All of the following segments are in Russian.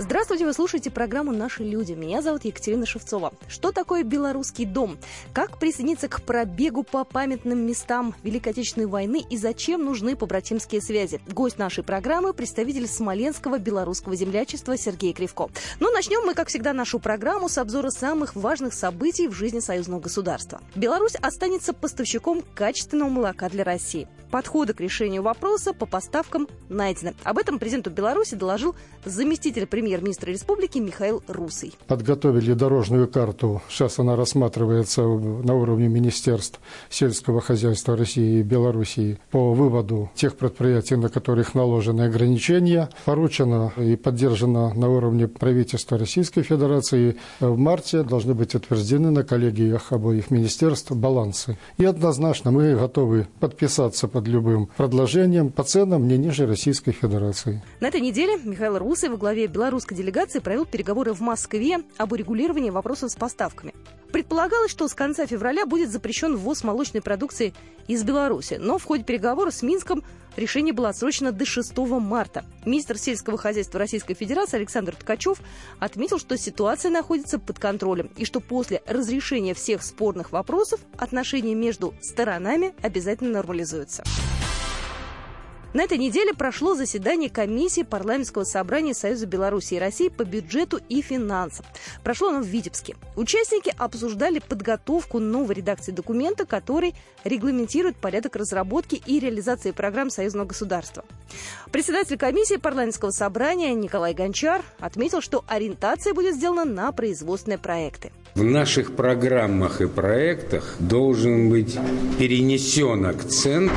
Здравствуйте, вы слушаете программу «Наши люди». Меня зовут Екатерина Шевцова. Что такое белорусский дом? Как присоединиться к пробегу по памятным местам Великой Отечественной войны и зачем нужны побратимские связи? Гость нашей программы – представитель Смоленского белорусского землячества Сергей Кривко. Ну, начнем мы, как всегда, нашу программу с обзора самых важных событий в жизни союзного государства. Беларусь останется поставщиком качественного молока для России. Подходы к решению вопроса по поставкам найдены. Об этом президенту Беларуси доложил заместитель премьер-министра республики Михаил Русый. Подготовили дорожную карту. Сейчас она рассматривается на уровне Министерств сельского хозяйства России и Белоруссии по выводу тех предприятий, на которых наложены ограничения. Поручено и поддержано на уровне правительства Российской Федерации. В марте должны быть утверждены на коллегиях обоих министерств балансы. И однозначно мы готовы подписаться под любым предложением по ценам не ниже Российской Федерации. На этой неделе Михаил Русый во главе белорусской делегации провел переговоры в Москве об урегулировании вопросов с поставками. Предполагалось, что с конца февраля будет запрещен ввоз молочной продукции из Беларуси, но в ходе переговоров с Минском решение было отсрочено до 6 марта. Министр сельского хозяйства Российской Федерации Александр Ткачев отметил, что ситуация находится под контролем и что после разрешения всех спорных вопросов отношения между сторонами обязательно нормализуются. На этой неделе прошло заседание комиссии парламентского собрания Союза Беларуси и России по бюджету и финансам. Прошло оно в Витебске. Участники обсуждали подготовку новой редакции документа, который регламентирует порядок разработки и реализации программ союзного государства. Председатель комиссии парламентского собрания Николай Гончар отметил, что ориентация будет сделана на производственные проекты. В наших программах и проектах должен быть перенесен акцент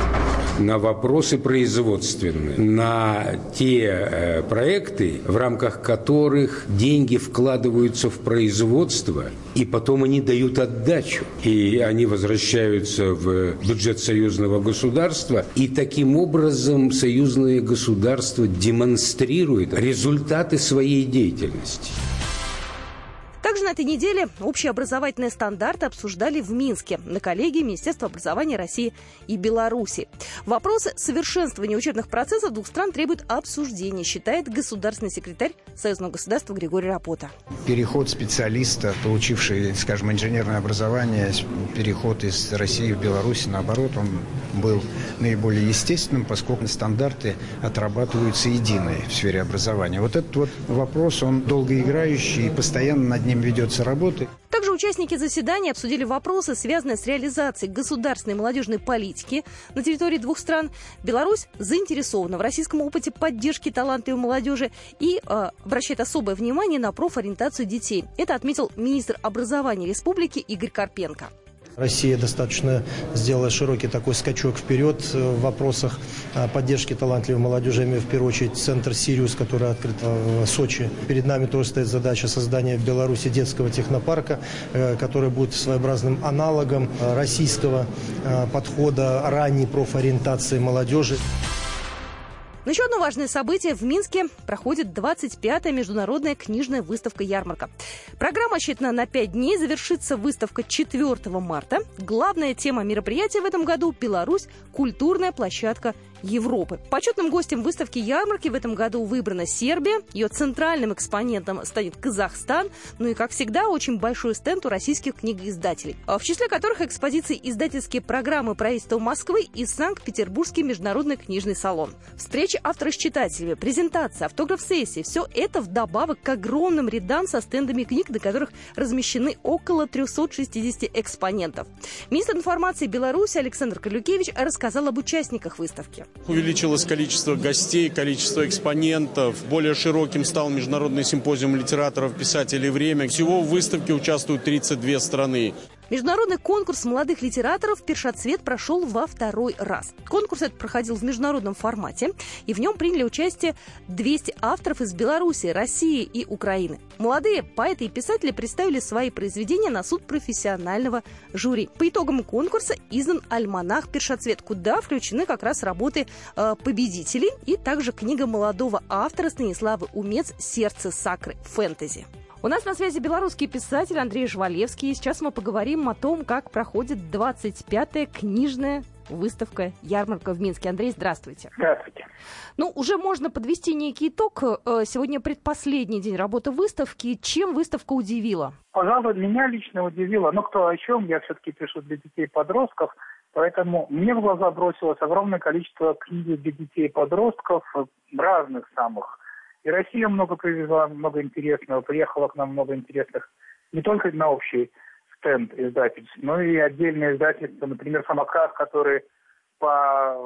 на вопросы производственные, на те э, проекты, в рамках которых деньги вкладываются в производство, и потом они дают отдачу, и они возвращаются в бюджет союзного государства, и таким образом союзное государство демонстрирует результаты своей деятельности. Также на этой неделе общие образовательные стандарты обсуждали в Минске на коллегии Министерства образования России и Беларуси. Вопросы совершенствования учебных процессов двух стран требуют обсуждения, считает государственный секретарь Союзного государства Григорий Рапота. Переход специалиста, получивший, скажем, инженерное образование, переход из России в Беларусь, наоборот, он был наиболее естественным, поскольку стандарты отрабатываются единые в сфере образования. Вот этот вот вопрос, он долгоиграющий и постоянно над ним ведется работа. Также участники заседания обсудили вопросы, связанные с реализацией государственной молодежной политики на территории двух стран. Беларусь заинтересована в российском опыте поддержки талантливой молодежи и э, обращает особое внимание на профориентацию детей. Это отметил министр образования республики Игорь Карпенко. Россия достаточно сделала широкий такой скачок вперед в вопросах поддержки талантливой молодежи. в первую очередь центр «Сириус», который открыт в Сочи. Перед нами тоже стоит задача создания в Беларуси детского технопарка, который будет своеобразным аналогом российского подхода ранней профориентации молодежи. Но еще одно важное событие. В Минске проходит 25-я международная книжная выставка-ярмарка. Программа рассчитана на 5 дней. Завершится выставка 4 марта. Главная тема мероприятия в этом году – Беларусь. Культурная площадка Европы. Почетным гостем выставки ярмарки в этом году выбрана Сербия. Ее центральным экспонентом станет Казахстан. Ну и, как всегда, очень большой стенд у российских книгоиздателей. А в числе которых экспозиции издательские программы правительства Москвы и Санкт-Петербургский международный книжный салон. Встречи авторов с читателями, презентация, автограф-сессии – все это вдобавок к огромным рядам со стендами книг, на которых размещены около 360 экспонентов. Министр информации Беларуси Александр Калюкевич рассказал об участниках выставки. Увеличилось количество гостей, количество экспонентов. Более широким стал международный симпозиум литераторов, писателей «Время». Всего в выставке участвуют 32 страны. Международный конкурс молодых литераторов «Першоцвет» прошел во второй раз. Конкурс этот проходил в международном формате, и в нем приняли участие 200 авторов из Беларуси, России и Украины. Молодые поэты и писатели представили свои произведения на суд профессионального жюри. По итогам конкурса издан альманах «Першоцвет», куда включены как раз работы э, победителей и также книга молодого автора Станислава Умец «Сердце сакры. Фэнтези». У нас на связи белорусский писатель Андрей Жвалевский. Сейчас мы поговорим о том, как проходит 25-я книжная выставка «Ярмарка» в Минске. Андрей, здравствуйте. Здравствуйте. Ну, уже можно подвести некий итог. Э, сегодня предпоследний день работы выставки. Чем выставка удивила? Пожалуй, меня лично удивило. Ну, кто о чем, я все-таки пишу для детей и подростков. Поэтому мне в глаза бросилось огромное количество книг для детей и подростков разных самых и Россия много привезла, много интересного. Приехало к нам много интересных не только на общий стенд издательств, но и отдельные издательства, например, «Самокат», который по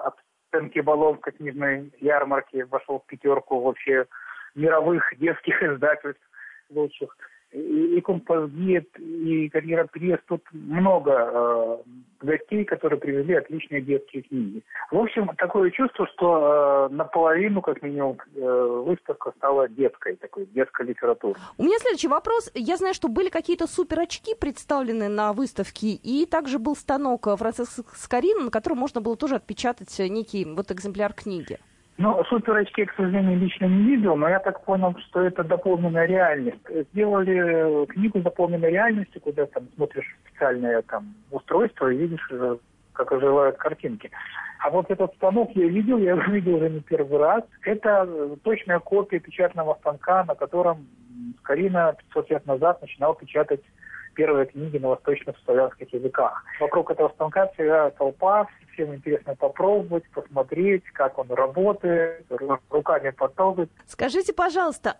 оценке Болонской книжной ярмарки вошел в пятерку вообще мировых детских издательств лучших и, композит, и карьера пресс. Тут много э, гостей, которые привезли отличные детские книги. В общем, такое чувство, что э, наполовину, как минимум, э, выставка стала детской, такой детской литературой. У меня следующий вопрос. Я знаю, что были какие-то супер очки представлены на выставке, и также был станок Франциска Скорина, на котором можно было тоже отпечатать некий вот экземпляр книги. Ну, супер очки, к сожалению, лично не видел, но я так понял, что это дополненная реальность. Сделали книгу дополненной реальности, куда там смотришь специальное там устройство и видишь, э, как оживают картинки. А вот этот станок я видел, я его видел уже не первый раз. Это точная копия печатного станка, на котором Карина 500 лет назад начинал печатать первые книги на восточно-славянских языках. Вокруг этого станка всегда толпа, всем интересно попробовать, посмотреть, как он работает, руками потрогать. Скажите, пожалуйста,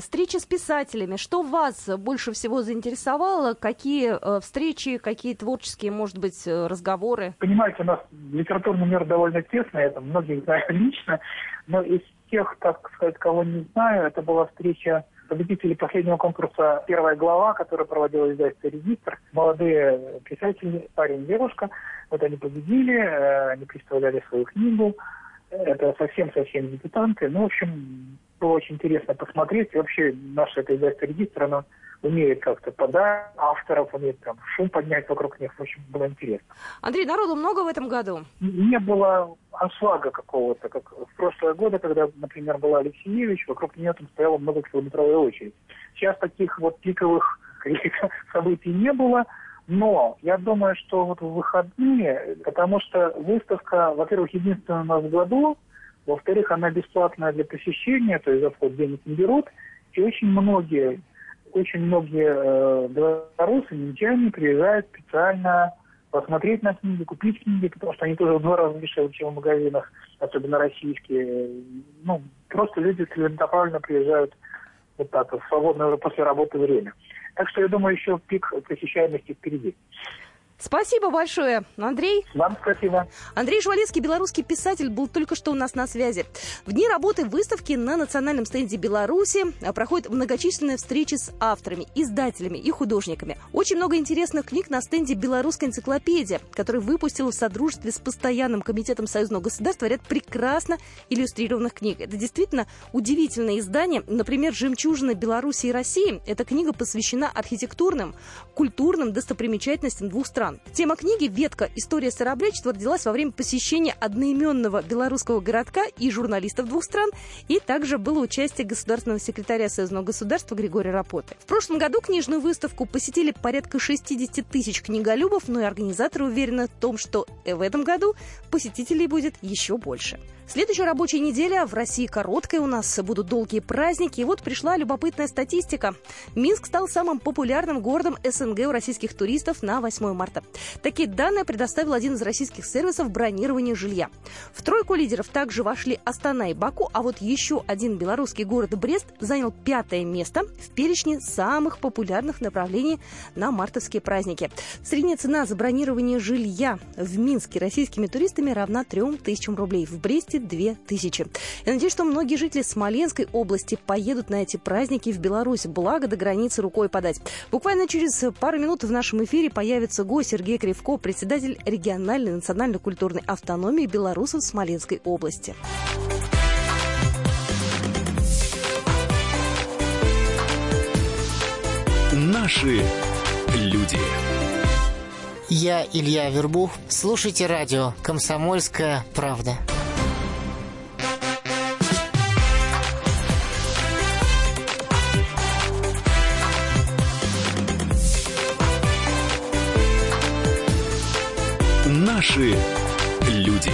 встречи с писателями, что вас больше всего заинтересовало? Какие э, встречи, какие творческие, может быть, э, разговоры? Понимаете, у нас литературный мир довольно тесный, это многих знаю лично, но из тех, так сказать, кого не знаю, это была встреча победители последнего конкурса «Первая глава», который проводил издательство «Регистр». Молодые писатели, парень девушка. Вот они победили, э, они представляли свою книгу. Это совсем-совсем дебютанты. Ну, в общем, было очень интересно посмотреть. И вообще, наше это издательство «Регистр», оно умеет как-то подать авторов, умеет там шум поднять вокруг них. В общем, было интересно. Андрей, народу много в этом году? Не было аншлага какого-то, как в прошлые годы, когда, например, была Алексеевич, вокруг нее там стояла многокилометровая очередь. Сейчас таких вот пиковых событий не было, но я думаю, что вот в выходные, потому что выставка, во-первых, единственная у нас в году, во-вторых, она бесплатная для посещения, то есть за вход денег не берут, и очень многие очень многие э, белорусы, минчане приезжают специально посмотреть на книги, купить книги, потому что они тоже в два раза дешевле, чем в магазинах, особенно российские. Ну, просто люди целенаправленно приезжают вот так, в свободное после работы время. Так что я думаю, еще пик посещаемости впереди. Спасибо большое, Андрей. Вам спасибо. Андрей Жвалецкий, белорусский писатель, был только что у нас на связи. В дни работы выставки на национальном стенде Беларуси а, проходят многочисленные встречи с авторами, издателями и художниками. Очень много интересных книг на стенде «Белорусская энциклопедия», который выпустила в содружестве с Постоянным комитетом Союзного государства ряд прекрасно иллюстрированных книг. Это действительно удивительное издание. Например, «Жемчужина Беларуси и России» — эта книга посвящена архитектурным, культурным достопримечательностям двух стран стран. Тема книги «Ветка. История старообрядчества» родилась во время посещения одноименного белорусского городка и журналистов двух стран, и также было участие государственного секретаря Союзного государства Григория Рапоты. В прошлом году книжную выставку посетили порядка 60 тысяч книголюбов, но и организаторы уверены в том, что в этом году посетителей будет еще больше. Следующая рабочая неделя в России короткая, у нас будут долгие праздники. И вот пришла любопытная статистика. Минск стал самым популярным городом СНГ у российских туристов на 8 марта. Такие данные предоставил один из российских сервисов бронирования жилья. В тройку лидеров также вошли Астана и Баку, а вот еще один белорусский город Брест занял пятое место в перечне самых популярных направлений на мартовские праздники. Средняя цена за бронирование жилья в Минске российскими туристами равна 3000 рублей. В Бресте 22 тысячи. Я надеюсь, что многие жители Смоленской области поедут на эти праздники в Беларусь, благо до границы рукой подать. Буквально через пару минут в нашем эфире появится гость Сергей Кривко, председатель региональной национально-культурной автономии белорусов Смоленской области. Наши люди. Я Илья Вербух. Слушайте радио «Комсомольская правда». Наши люди.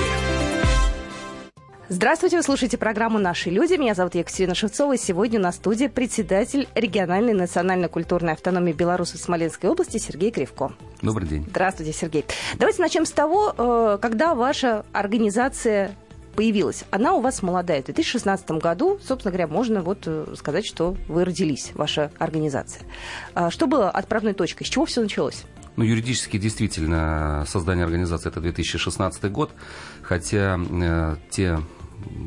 Здравствуйте, вы слушаете программу «Наши люди». Меня зовут Екатерина Шевцова. И сегодня на студии председатель региональной национально-культурной автономии Беларуси в Смоленской области Сергей Кривко. Добрый день. Здравствуйте, Сергей. Давайте начнем с того, э, когда ваша организация появилась. Она у вас молодая. В 2016 году, собственно говоря, можно вот э, сказать, что вы родились, ваша организация. А что было отправной точкой? С чего все началось? Ну, юридически действительно создание организации это 2016 год, хотя э, те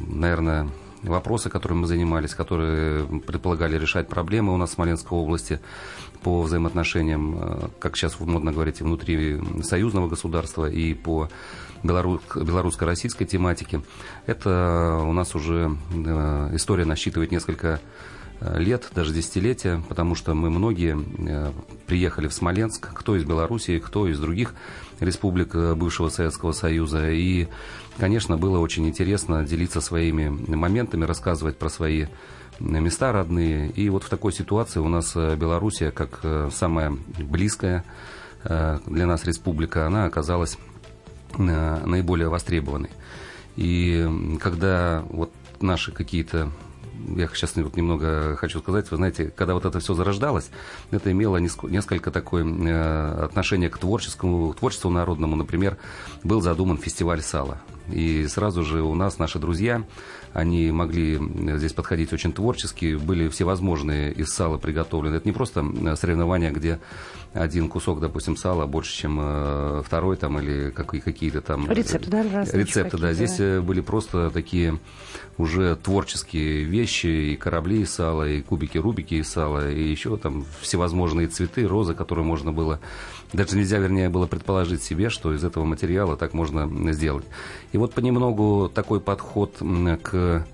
наверное, вопросы, которыми мы занимались, которые предполагали решать проблемы у нас в Смоленской области по взаимоотношениям, э, как сейчас модно говорить, внутри союзного государства и по белорусско-российской тематике. Это у нас уже э, история насчитывает несколько лет, даже десятилетия, потому что мы многие приехали в Смоленск, кто из Белоруссии, кто из других республик бывшего Советского Союза, и Конечно, было очень интересно делиться своими моментами, рассказывать про свои места родные. И вот в такой ситуации у нас э, Белоруссия, как э, самая близкая э, для нас республика, она оказалась наиболее востребованной. И когда вот наши какие-то я сейчас немного хочу сказать, вы знаете, когда вот это все зарождалось, это имело несколько такое отношение к творческому, к творчеству народному. Например, был задуман фестиваль сала. И сразу же у нас наши друзья, они могли здесь подходить очень творчески, были всевозможные из сала приготовлены. Это не просто соревнования, где один кусок, допустим, сала больше, чем э, второй там или какие-то там... Рецепты, да, Рецепты, да. Здесь э, были просто такие уже творческие вещи, и корабли из сала, и кубики-рубики из сала, и еще там всевозможные цветы, розы, которые можно было даже нельзя, вернее, было предположить себе, что из этого материала так можно сделать. И вот понемногу такой подход к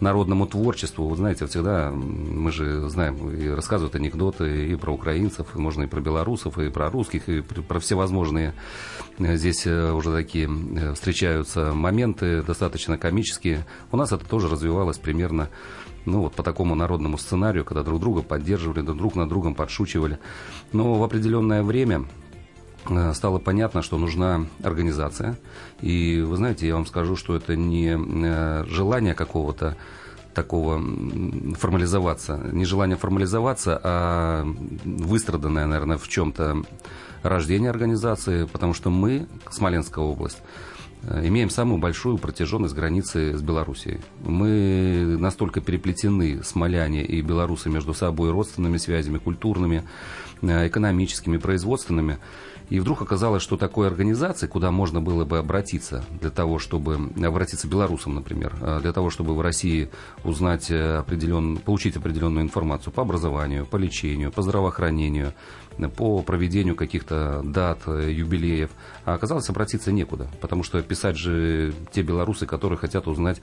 народному творчеству. Вы знаете, всегда мы же знаем и рассказывают анекдоты и про украинцев, и можно и про белорусов, и про русских, и про всевозможные э, здесь э, уже такие э, встречаются моменты достаточно комические. У нас это тоже развивалось примерно ну, вот по такому народному сценарию, когда друг друга поддерживали, друг над другом подшучивали. Но в определенное время стало понятно, что нужна организация. И вы знаете, я вам скажу, что это не э, желание какого-то такого формализоваться, не желание формализоваться, а выстраданное, наверное, в чем-то рождение организации, потому что мы, Смоленская область, э, имеем самую большую протяженность границы с Белоруссией. Мы настолько переплетены, смоляне и белорусы, между собой родственными связями, культурными, экономическими, производственными, и вдруг оказалось, что такой организации, куда можно было бы обратиться для того, чтобы обратиться белорусам, например, э, для того, чтобы в России узнать определен, получить определенную информацию по образованию, по лечению, по здравоохранению, по проведению каких-то дат, э, юбилеев. А оказалось, обратиться некуда, потому что писать же те белорусы, которые хотят узнать,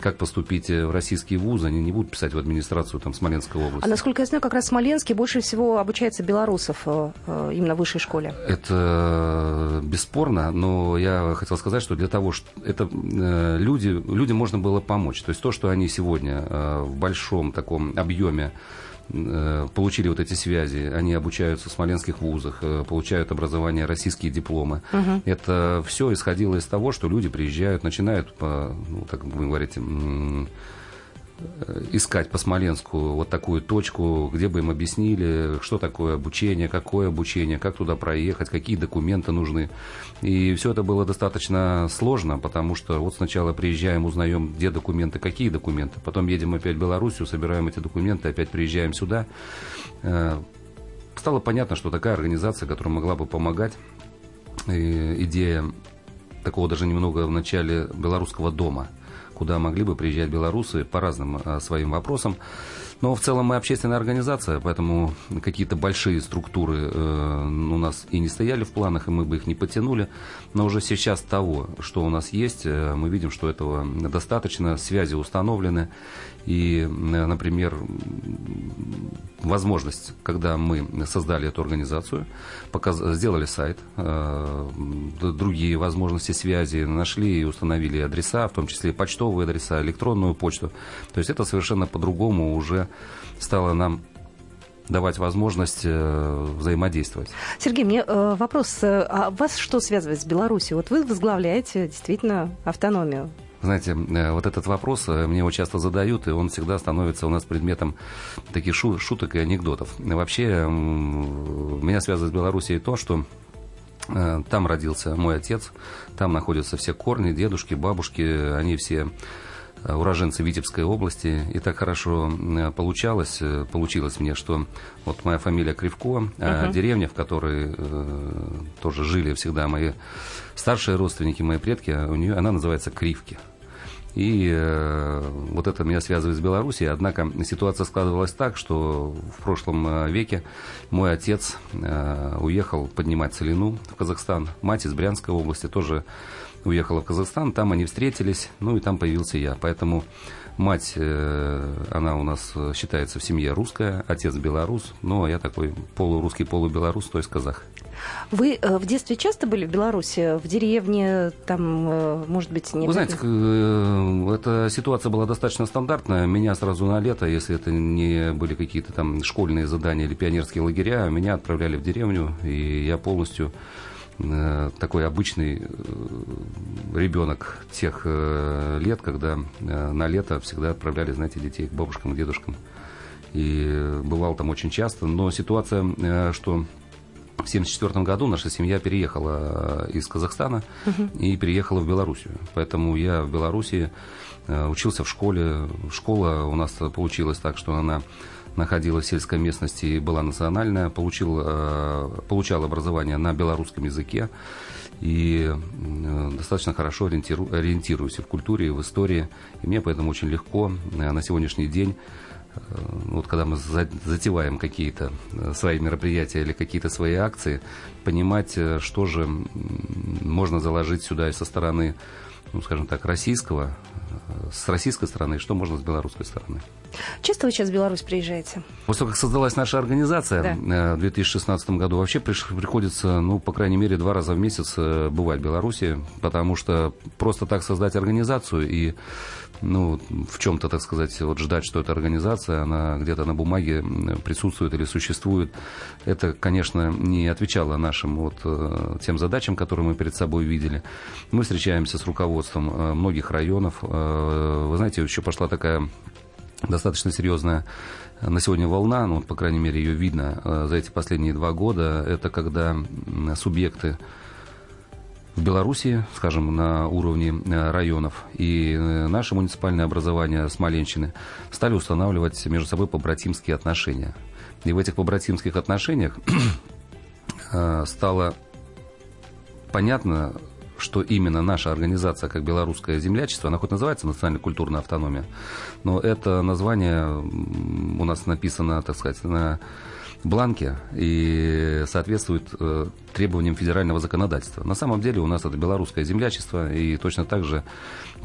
как поступить в российские вузы, они не будут писать в администрацию там, Смоленской области. А насколько я знаю, как раз в Смоленске больше всего обучается белорусов э, э, именно в высшей школе. Это бесспорно, но я хотел сказать, что для того, что это люди, людям можно было помочь. То есть то, что они сегодня в большом таком объеме Э, получили вот эти связи, они обучаются в смоленских вузах, э, получают образование, российские дипломы. Угу. Это все исходило из того, что люди приезжают, начинают, по, ну, так будем говорить, Э, искать по Смоленску вот такую точку, где бы им объяснили, что такое обучение, какое обучение, как туда проехать, какие документы нужны. И все это было достаточно сложно, потому что вот сначала приезжаем, узнаем, где документы, какие документы, потом едем опять в Белоруссию, собираем эти документы, опять приезжаем сюда. Э, стало понятно, что такая организация, которая могла бы помогать, идея такого даже немного в начале белорусского дома – куда могли бы приезжать белорусы по разным а, своим вопросам. Но в целом мы общественная организация, поэтому какие-то большие структуры э, у нас и не стояли в планах, и мы бы их не потянули. Но уже сейчас того, что у нас есть, э, мы видим, что этого достаточно, связи установлены. И, э, например, возможность, когда мы создали эту организацию, показ... сделали сайт, э, другие возможности связи, нашли и установили адреса, в том числе почтовые адреса, электронную почту. То есть это совершенно по-другому уже стало нам давать возможность взаимодействовать. Сергей, мне вопрос. А вас что связывает с Беларусью? Вот вы возглавляете действительно автономию. Знаете, вот этот вопрос мне его часто задают, и он всегда становится у нас предметом таких шуток и анекдотов. Вообще, меня связывает с Белоруссией то, что Э, там родился мой отец, там находятся все корни, дедушки, бабушки, они все э, уроженцы Витебской области. И так хорошо э, получалось, получилось мне, что вот моя фамилия Кривко, uh-huh. а деревня, в которой э, тоже жили всегда мои старшие родственники, мои предки, у нее она называется Кривки. И э, вот это меня связывает с Белоруссией. Однако ситуация складывалась так, что в прошлом э, веке мой отец э, уехал поднимать целину в Казахстан. Мать из Брянской области тоже уехала в Казахстан. Там они встретились, ну и там появился я. Поэтому мать, э, она у нас считается в семье русская, отец белорус, а я такой полурусский, полубелорус, то есть казах. Вы э, в детстве часто были в Беларуси, в деревне, там, э, может быть, не... Вы знаете, э, эта ситуация была достаточно стандартная. Меня сразу на лето, если это не были какие-то там школьные задания или пионерские лагеря, меня отправляли в деревню, и я полностью такой обычный ребенок тех лет, когда на лето всегда отправляли, знаете, детей к бабушкам и дедушкам. И бывал там очень часто. Но ситуация, что в 1974 году наша семья переехала э, из Казахстана и переехала в Белоруссию. Поэтому я в Белоруссии э, учился в школе. Школа у нас получилась так, что она находилась в сельской местности и была национальная. Получил, э, получал образование на белорусском языке и достаточно хорошо ориентиру, ориентируюсь в культуре, в истории. И мне поэтому очень легко на сегодняшний день вот когда мы затеваем какие-то э, свои мероприятия или какие-то свои акции, понимать, э, что же можно заложить сюда со стороны, ну, скажем так, российского, с российской стороны, что можно с белорусской стороны. Часто вы сейчас в Беларусь приезжаете? После того, как создалась наша организация да. в 2016 году, вообще приходится, ну, по крайней мере, два раза в месяц бывать в Беларуси, потому что просто так создать организацию и ну, в чем-то, так сказать, вот ждать, что эта организация, она где-то на бумаге присутствует или существует, это, конечно, не отвечало нашим вот э, тем задачам, которые мы перед собой видели. Мы встречаемся с руководством э, многих районов. Э, вы знаете, еще пошла такая достаточно серьезная на сегодня волна, ну, по крайней мере, ее видно за эти последние два года, это когда субъекты в Беларуси, скажем, на уровне э, районов, и э, наше муниципальное образование Смоленщины стали устанавливать между собой побратимские отношения. И в этих побратимских отношениях э, стало понятно, что именно наша организация, как белорусское землячество, она хоть называется национально-культурная автономия, но это название у нас написано, так сказать, на бланке и соответствует э, требованиям федерального законодательства. На самом деле у нас это белорусское землячество, и точно так же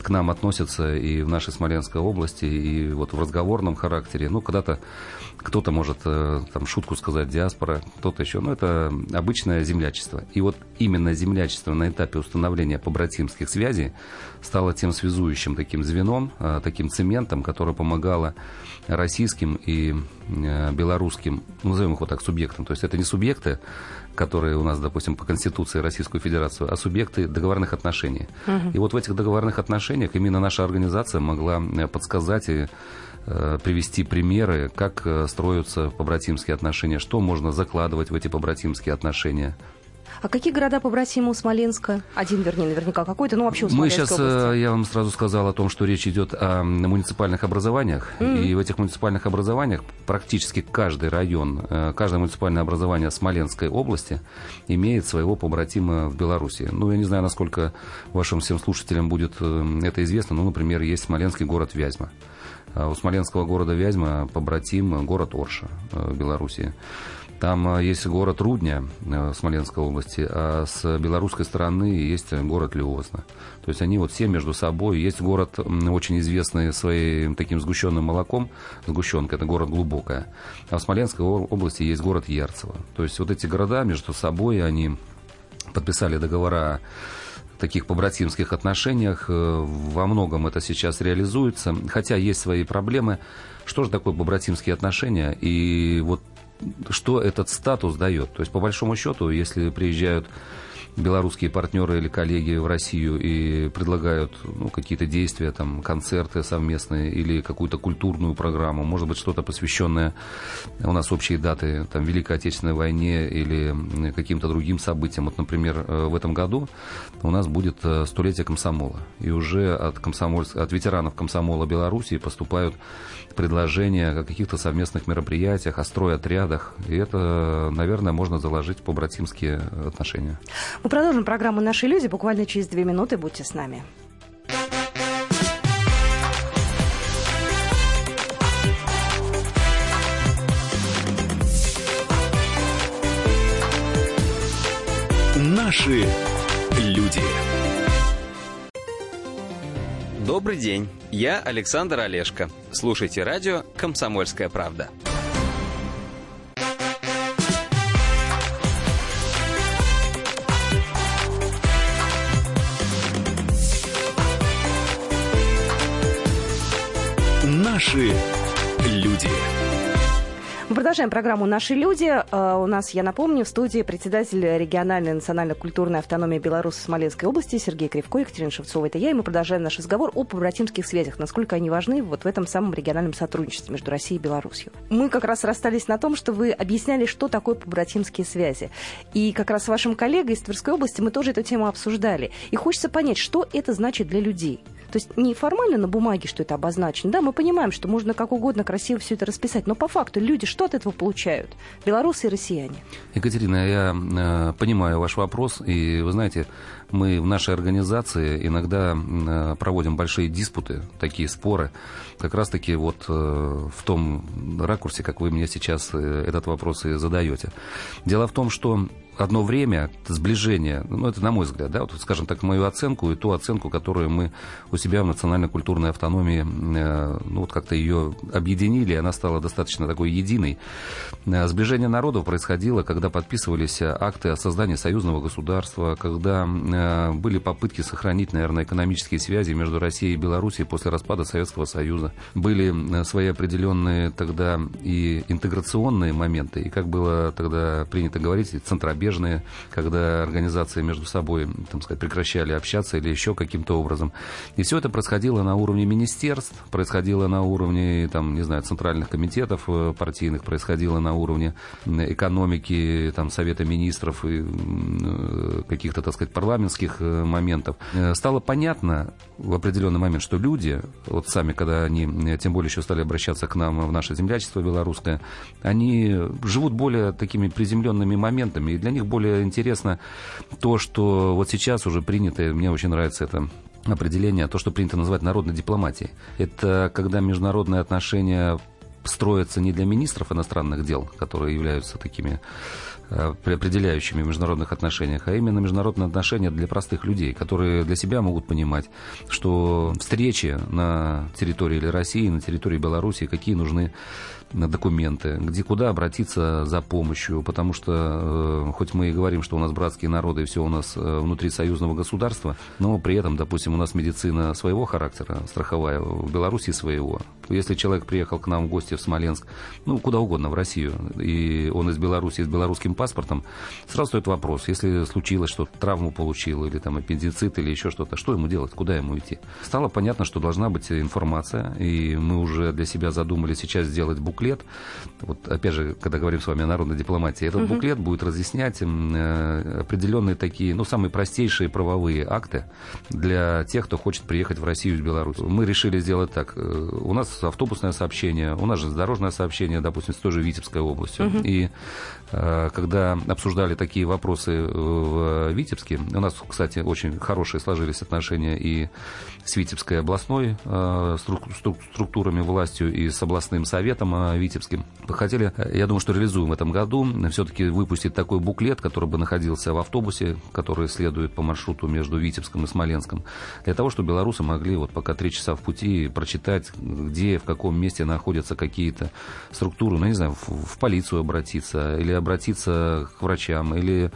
к нам относятся и в нашей Смоленской области, и вот в разговорном характере. Ну, когда-то кто-то может э, там шутку сказать диаспора, кто-то еще. Но это обычное землячество. И вот именно землячество на этапе установления побратимских связей стало тем связующим таким звеном, э, таким цементом, которое помогало российским и э, белорусским, назовем их вот так, субъектам. То есть это не субъекты, которые у нас, допустим, по Конституции Российскую Федерацию, а субъекты договорных отношений. Угу. И вот в этих договорных отношениях именно наша организация могла э, подсказать и э, привести примеры, как строятся побратимские отношения, что можно закладывать в эти побратимские отношения. А какие города побратимы у Смоленска? Один, вернее, наверняка какой-то, ну вообще у Смоленской Мы сейчас, э, области. я вам сразу сказал о том, что речь идет о муниципальных образованиях. Mm-hmm. И в этих муниципальных образованиях практически каждый район, э, каждое муниципальное образование Смоленской области имеет своего побратима в Беларуси. Ну, я не знаю, насколько вашим всем слушателям будет э, это известно. Ну, например, есть Смоленский город Вязьма. А у Смоленского города Вязьма побратим город Орша в Беларуси. Там а, есть город Рудня в Смоленской области, а с белорусской стороны есть город Леозна. То есть они вот все между собой. Есть город очень известный своим таким сгущенным молоком. Сгущенка – это город Глубокая. А в Смоленской области есть город Ярцево. То есть вот эти города между собой, они подписали договора таких побратимских отношениях. Э, во многом это сейчас реализуется, хотя есть свои проблемы. Что же такое побратимские отношения? И вот что этот статус дает. То есть, по большому счету, если приезжают белорусские партнеры или коллеги в Россию и предлагают ну, какие-то действия, там, концерты совместные или какую-то культурную программу, может быть, что-то посвященное, у нас общие даты, там, Великой Отечественной войне или каким-то другим событиям. Вот, например, э, в этом году у нас будет э, столетие комсомола. И уже от, комсомоль... от ветеранов комсомола Беларуси поступают предложения о каких-то совместных мероприятиях, о стройотрядах. И это, наверное, можно заложить по братимские отношения. Мы продолжим программу «Наши люди» буквально через две минуты. Будьте с нами. Наши люди. Добрый день, я Александр Олешко. Слушайте радио «Комсомольская правда». Наши люди. Мы продолжаем программу «Наши люди». Э, у нас, я напомню, в студии председатель региональной национально-культурной автономии Беларуси Смоленской области Сергей Кривко, Екатерина Шевцова. Это я, и мы продолжаем наш разговор о побратимских связях, насколько они важны вот в этом самом региональном сотрудничестве между Россией и Беларусью. Мы как раз расстались на том, что вы объясняли, что такое побратимские связи. И как раз с вашим коллегой из Тверской области мы тоже эту тему обсуждали. И хочется понять, что это значит для людей. То есть не формально на бумаге, что это обозначено. Да, мы понимаем, что можно как угодно красиво все это расписать, но по факту люди что от этого получают? Белорусы и россияне. Екатерина, я э, понимаю ваш вопрос, и вы знаете, мы в нашей организации иногда э, проводим большие диспуты, такие споры, как раз-таки вот э, в том ракурсе, как вы мне сейчас э, этот вопрос и задаете. Дело в том, что одно время сближение, ну, это на мой взгляд, да, вот, скажем так, мою оценку и ту оценку, которую мы у себя в национально-культурной автономии, ну, вот как-то ее объединили, она стала достаточно такой единой. Сближение народов происходило, когда подписывались акты о создании союзного государства, когда Э, были попытки сохранить, наверное, экономические связи между Россией и Белоруссией после распада Советского Союза. Были э, свои определенные тогда и интеграционные моменты, и как было тогда принято говорить, центробежные, когда организации между собой, там сказать, прекращали общаться или еще каким-то образом. И все это происходило на уровне министерств, происходило на уровне, там, не знаю, центральных комитетов э, партийных, происходило на уровне экономики, там, Совета министров и каких-то, так сказать, парламентских э, моментов, э, стало понятно в определенный момент, что люди, вот сами, когда они, э, тем более еще стали обращаться к нам в наше землячество белорусское, они живут более такими приземленными моментами, и для них более интересно то, что вот сейчас уже принято, мне очень нравится это определение, то, что принято называть народной дипломатией. Это когда международные отношения строятся не для министров иностранных дел, которые являются такими определяющими в международных отношениях, а именно международные отношения для простых людей, которые для себя могут понимать, что встречи на территории России, на территории Беларуси, какие нужны документы, где куда обратиться за помощью, потому что э, хоть мы и говорим, что у нас братские народы и все у нас э, внутри союзного государства, но при этом, допустим, у нас медицина своего характера, страховая, в Беларуси своего. Если человек приехал к нам в гости в Смоленск, ну, куда угодно, в Россию, и он из Беларуси, с белорусским паспортом, сразу стоит вопрос, если случилось что-то, травму получил, или там аппендицит, или еще что-то, что ему делать, куда ему идти? Стало понятно, что должна быть информация, и мы уже для себя задумали сейчас сделать буклет. Вот опять же, когда говорим с вами о народной дипломатии, этот угу. буклет будет разъяснять э, определенные такие, ну, самые простейшие правовые акты для тех, кто хочет приехать в Россию из Беларуси. Мы решили сделать так. Э, у нас автобусное сообщение, у нас же дорожное сообщение, допустим, с той же Витебской областью. Угу. И когда обсуждали такие вопросы в Витебске, у нас, кстати, очень хорошие сложились отношения и с Витебской областной структурами властью, и с областным советом Витебским. Хотели, я думаю, что реализуем в этом году, все-таки выпустить такой буклет, который бы находился в автобусе, который следует по маршруту между Витебском и Смоленском, для того, чтобы белорусы могли вот пока три часа в пути прочитать, где, в каком месте находятся какие-то структуры, ну, не знаю, в, в полицию обратиться, или обратиться к врачам, или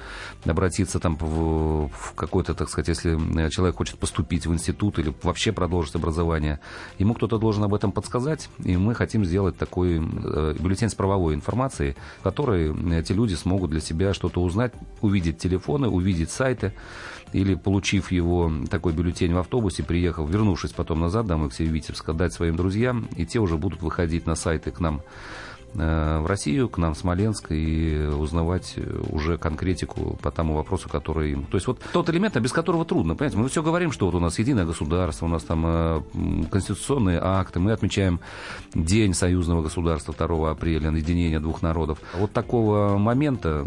обратиться там в, в какой-то, так сказать, если человек хочет поступить в институт или вообще продолжить образование, ему кто-то должен об этом подсказать, и мы хотим сделать такой э, бюллетень с правовой информацией, в которой эти люди смогут для себя что-то узнать, увидеть телефоны, увидеть сайты, или, получив его, такой бюллетень в автобусе, приехав, вернувшись потом назад домой к себе в Витебск, отдать своим друзьям, и те уже будут выходить на сайты к нам. Э, в Россию, к нам в Смоленск и узнавать уже конкретику по тому вопросу, который им... То есть вот тот элемент, без которого трудно, понимаете, мы все говорим, что вот у нас единое государство, у нас там э, конституционные акты, мы отмечаем День союзного государства 2 апреля, единение двух народов. Вот такого момента,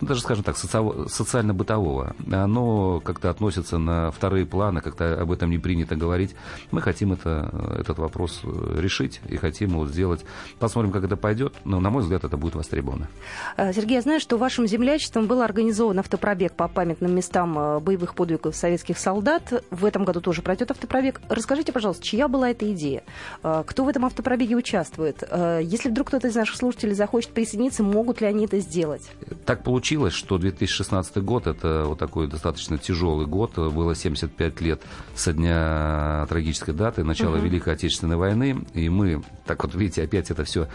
даже, скажем так, соци... социально-бытового, оно как-то относится на вторые планы, как-то об этом не принято говорить. Мы хотим это, этот вопрос решить и хотим его сделать. Посмотрим, как это пойдет пройдет, но, на мой взгляд, это будет востребовано. Э, Сергей, я знаю, что вашим землячеством был организован автопробег по памятным местам э, боевых подвигов советских солдат. В этом году тоже пройдет автопробег. Расскажите, пожалуйста, чья была эта идея? Э, кто в этом автопробеге участвует? Если вдруг кто-то из наших слушателей захочет присоединиться, могут ли они это сделать? Так получилось, что 2016 год – это вот такой достаточно тяжелый год. Было 75 лет со дня трагической даты, начала угу. Великой Отечественной войны. И мы, так вот видите, опять это все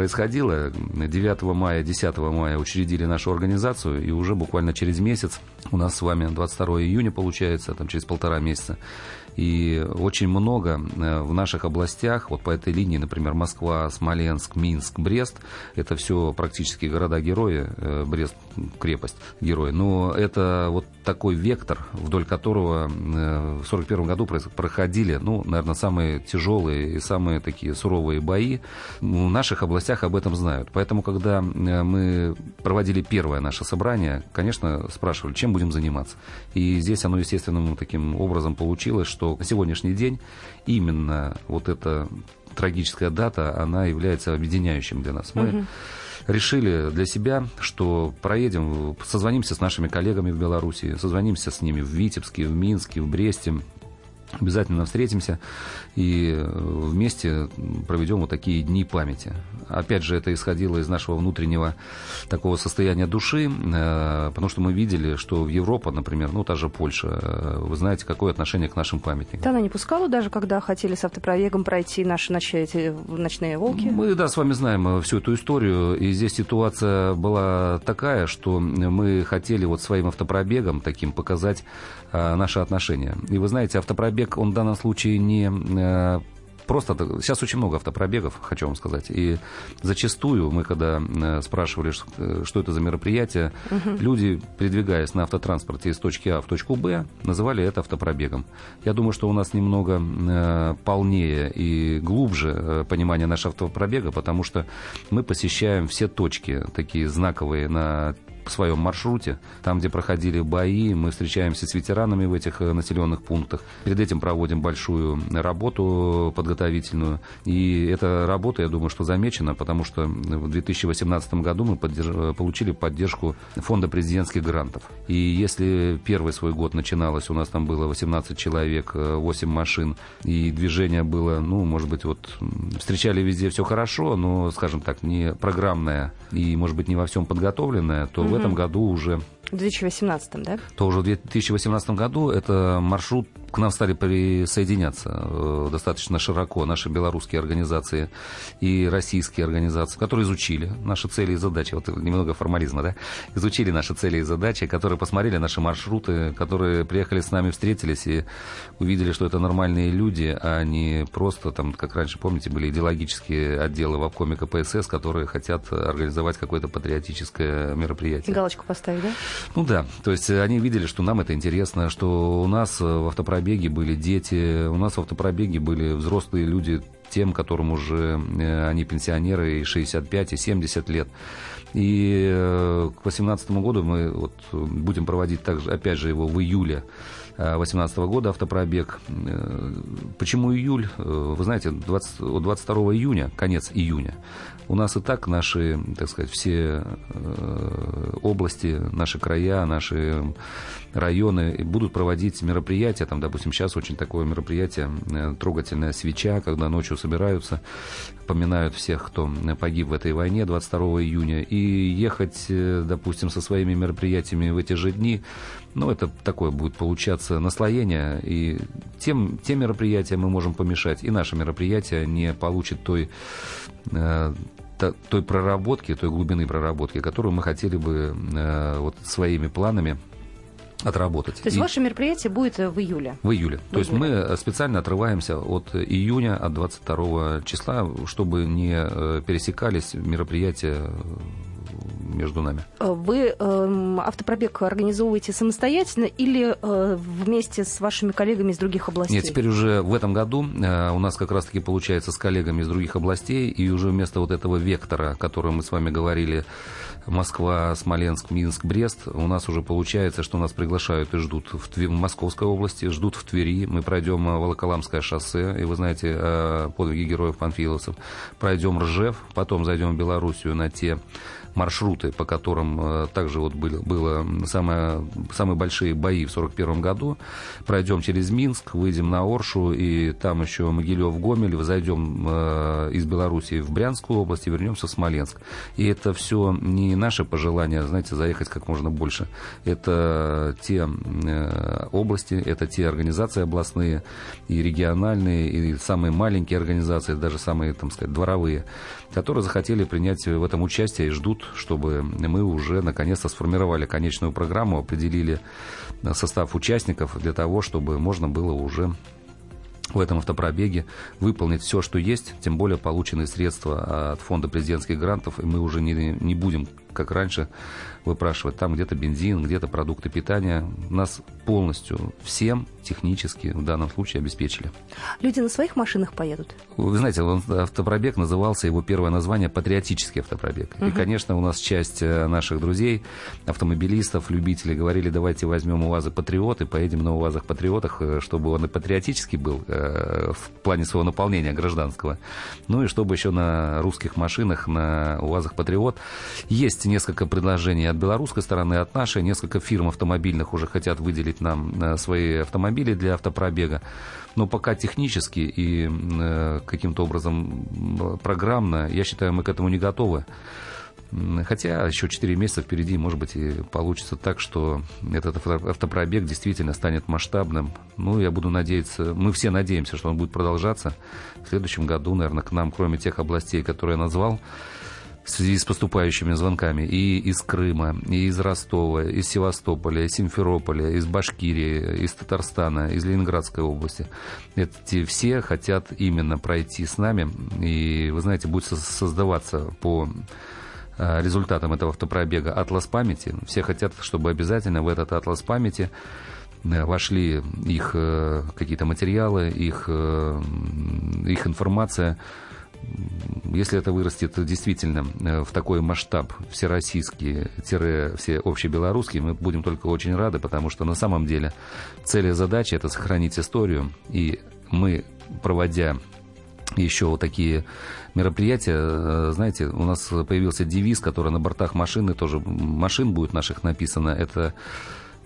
происходило. 9 мая, 10 мая учредили нашу организацию, и уже буквально через месяц, у нас с вами 22 июня получается, там через полтора месяца, и очень много э, в наших областях, вот по этой линии, например, Москва, Смоленск, Минск, Брест, это все практически города-герои, э, Брест крепость герои, но это вот такой вектор, вдоль которого э, в 1941 году проходили, ну, наверное, самые тяжелые и самые такие суровые бои. В наших областях об этом знают. Поэтому, когда мы проводили первое наше собрание, конечно, спрашивали, чем будем заниматься. И здесь оно естественным таким образом получилось, что на сегодняшний день именно вот эта трагическая дата, она является объединяющим для нас. Мы угу. решили для себя, что проедем, созвонимся с нашими коллегами в Беларуси, созвонимся с ними в Витебске, в Минске, в Бресте, Обязательно встретимся и э, вместе проведем вот такие дни памяти. Опять же, это исходило из нашего внутреннего такого состояния души, э, потому что мы видели, что в Европа, например, ну, та же Польша, э, вы знаете, какое отношение к нашим памятникам. Да, она не пускала даже, когда хотели с автопробегом пройти наши ночные, ночные волки? Мы, да, с вами знаем всю эту историю, и здесь ситуация была такая, что мы хотели вот своим автопробегом таким показать наши отношения. И вы знаете, автопробег он в данном случае не э, просто сейчас очень много автопробегов, хочу вам сказать. И зачастую мы, когда э, спрашивали, э, что это за мероприятие, угу. люди, передвигаясь на автотранспорте из точки А в точку Б, называли это автопробегом. Я думаю, что у нас немного полнее и глубже понимание нашего автопробега, потому что мы посещаем все точки, такие знаковые на своем маршруте, там, где проходили бои, мы встречаемся с ветеранами в этих э, населенных пунктах. Перед этим проводим большую работу подготовительную. И эта работа, я думаю, что замечена, потому что в 2018 году мы поддерж... Э, получили поддержку фонда президентских грантов. И если первый свой год начиналось, у нас там было 18 человек, 8 э, машин, и движение было, ну, может быть, вот встречали везде все хорошо, но, скажем так, не программное и, может быть, не во всем подготовленное, то в этом году уже в 2018, да? То уже в 2018 году это маршрут к нам стали присоединяться э, достаточно широко наши белорусские организации и российские организации, которые изучили наши цели и задачи. Вот немного формализма, да? Изучили наши цели и задачи, которые посмотрели наши маршруты, которые приехали с нами, встретились и увидели, что это нормальные люди, а не просто там, как раньше, помните, были идеологические отделы в обкоме КПСС, которые хотят организовать какое-то патриотическое мероприятие. Галочку поставить, да? Ну да, то есть они видели, что нам это интересно, что у нас в автопробеге были дети, у нас в автопробеге были взрослые люди, тем, которым уже э, они пенсионеры и 65, и 70 лет. И э, к 2018 году мы вот будем проводить также, опять же, его в июле 2018 года автопробег. Э, почему июль? Вы знаете, 20, 22 июня, конец июня, у нас и так наши, так сказать, все э, области, наши края, наши районы будут проводить мероприятия. Там, допустим, сейчас очень такое мероприятие, э, трогательная свеча, когда ночью собираются, поминают всех, кто погиб в этой войне 22 июня. И ехать, э, допустим, со своими мероприятиями в эти же дни, ну, это такое будет получаться наслоение. И тем, те мероприятия мы можем помешать, и наше мероприятие не получит той э, той проработки, той глубины проработки, которую мы хотели бы э, вот своими планами отработать. То есть и... ваше мероприятие будет в июле? В июле. В То июле. есть мы специально отрываемся от июня, от 22 числа, чтобы не э, пересекались мероприятия между нами. Вы э, автопробег организовываете самостоятельно или э, вместе с вашими коллегами из других областей? Нет, теперь уже в этом году э, у нас как раз-таки получается с коллегами из других областей, и уже вместо вот этого вектора, о котором мы с вами говорили, Москва, Смоленск, Минск, Брест, у нас уже получается, что нас приглашают и ждут в, Тв... в Московской области, ждут в Твери. Мы пройдем э, Волоколамское шоссе, и вы знаете э, подвиги героев панфиловцев. Пройдем Ржев, потом зайдем в Белоруссию на те маршруты, по которым э, также вот были, было самое, самые большие бои в 1941 году. Пройдем через Минск, выйдем на Оршу, и там еще Могилев, Гомель, зайдем э, из Белоруссии в Брянскую область и вернемся в Смоленск. И это все не наше пожелание, знаете, заехать как можно больше. Это те э, области, это те организации областные и региональные, и самые маленькие организации, даже самые, там сказать, дворовые, которые захотели принять в этом участие и ждут, чтобы мы уже наконец-то сформировали конечную программу, определили состав участников для того, чтобы можно было уже в этом автопробеге выполнить все, что есть, тем более полученные средства от фонда президентских грантов, и мы уже не, не будем, как раньше, выпрашивать там где-то бензин, где-то продукты питания. Нас полностью всем технически в данном случае обеспечили. Люди на своих машинах поедут? Вы знаете, автопробег назывался, его первое название «Патриотический автопробег». Угу. И, конечно, у нас часть э, наших друзей, автомобилистов, любителей, говорили, давайте возьмем УАЗы «Патриот» и поедем на УАЗах «Патриотах», э, чтобы он и патриотический был э, в плане своего наполнения гражданского. Ну и чтобы еще на русских машинах, на УАЗах «Патриот». Есть несколько предложений от белорусской стороны, от нашей. Несколько фирм автомобильных уже хотят выделить нам э, свои автомобили для автопробега. Но пока технически и э, каким-то образом программно, я считаю, мы к этому не готовы. Хотя еще 4 месяца впереди, может быть, и получится так, что этот автопробег действительно станет масштабным. Ну, я буду надеяться, мы все надеемся, что он будет продолжаться. В следующем году, наверное, к нам, кроме тех областей, которые я назвал, в связи с поступающими звонками и из Крыма, и из Ростова, из Севастополя, из Симферополя, из Башкирии, из Татарстана, из Ленинградской области. Эти все хотят именно пройти с нами, и, вы знаете, будет создаваться по а, результатам этого автопробега атлас памяти. Все хотят, чтобы обязательно в этот атлас памяти э, вошли их э, какие-то материалы, их, э, их информация, если это вырастет действительно э, в такой масштаб всероссийский, все общебелорусский, мы будем только очень рады, потому что на самом деле цель и задача – это сохранить историю, и мы, проводя еще вот такие мероприятия, э, знаете, у нас появился девиз, который на бортах машины тоже, машин будет наших написано, это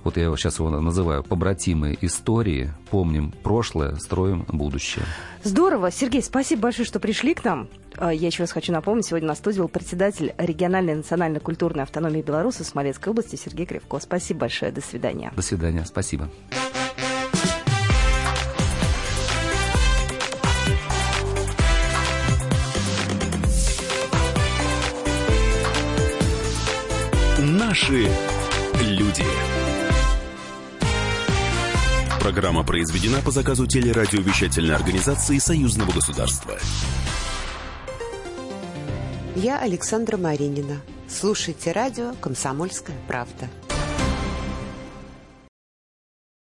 вот я сейчас его называю, побратимые истории, помним прошлое, строим будущее. Здорово. Сергей, спасибо большое, что пришли к нам. А, я еще раз хочу напомнить, сегодня на студии был председатель региональной национальной культурной автономии Беларуси Смоленской области Сергей Кривко. Спасибо большое. До свидания. До свидания. Спасибо. Наши люди. Программа произведена по заказу телерадиовещательной организации Союзного государства. Я Александра Маринина. Слушайте радио «Комсомольская правда».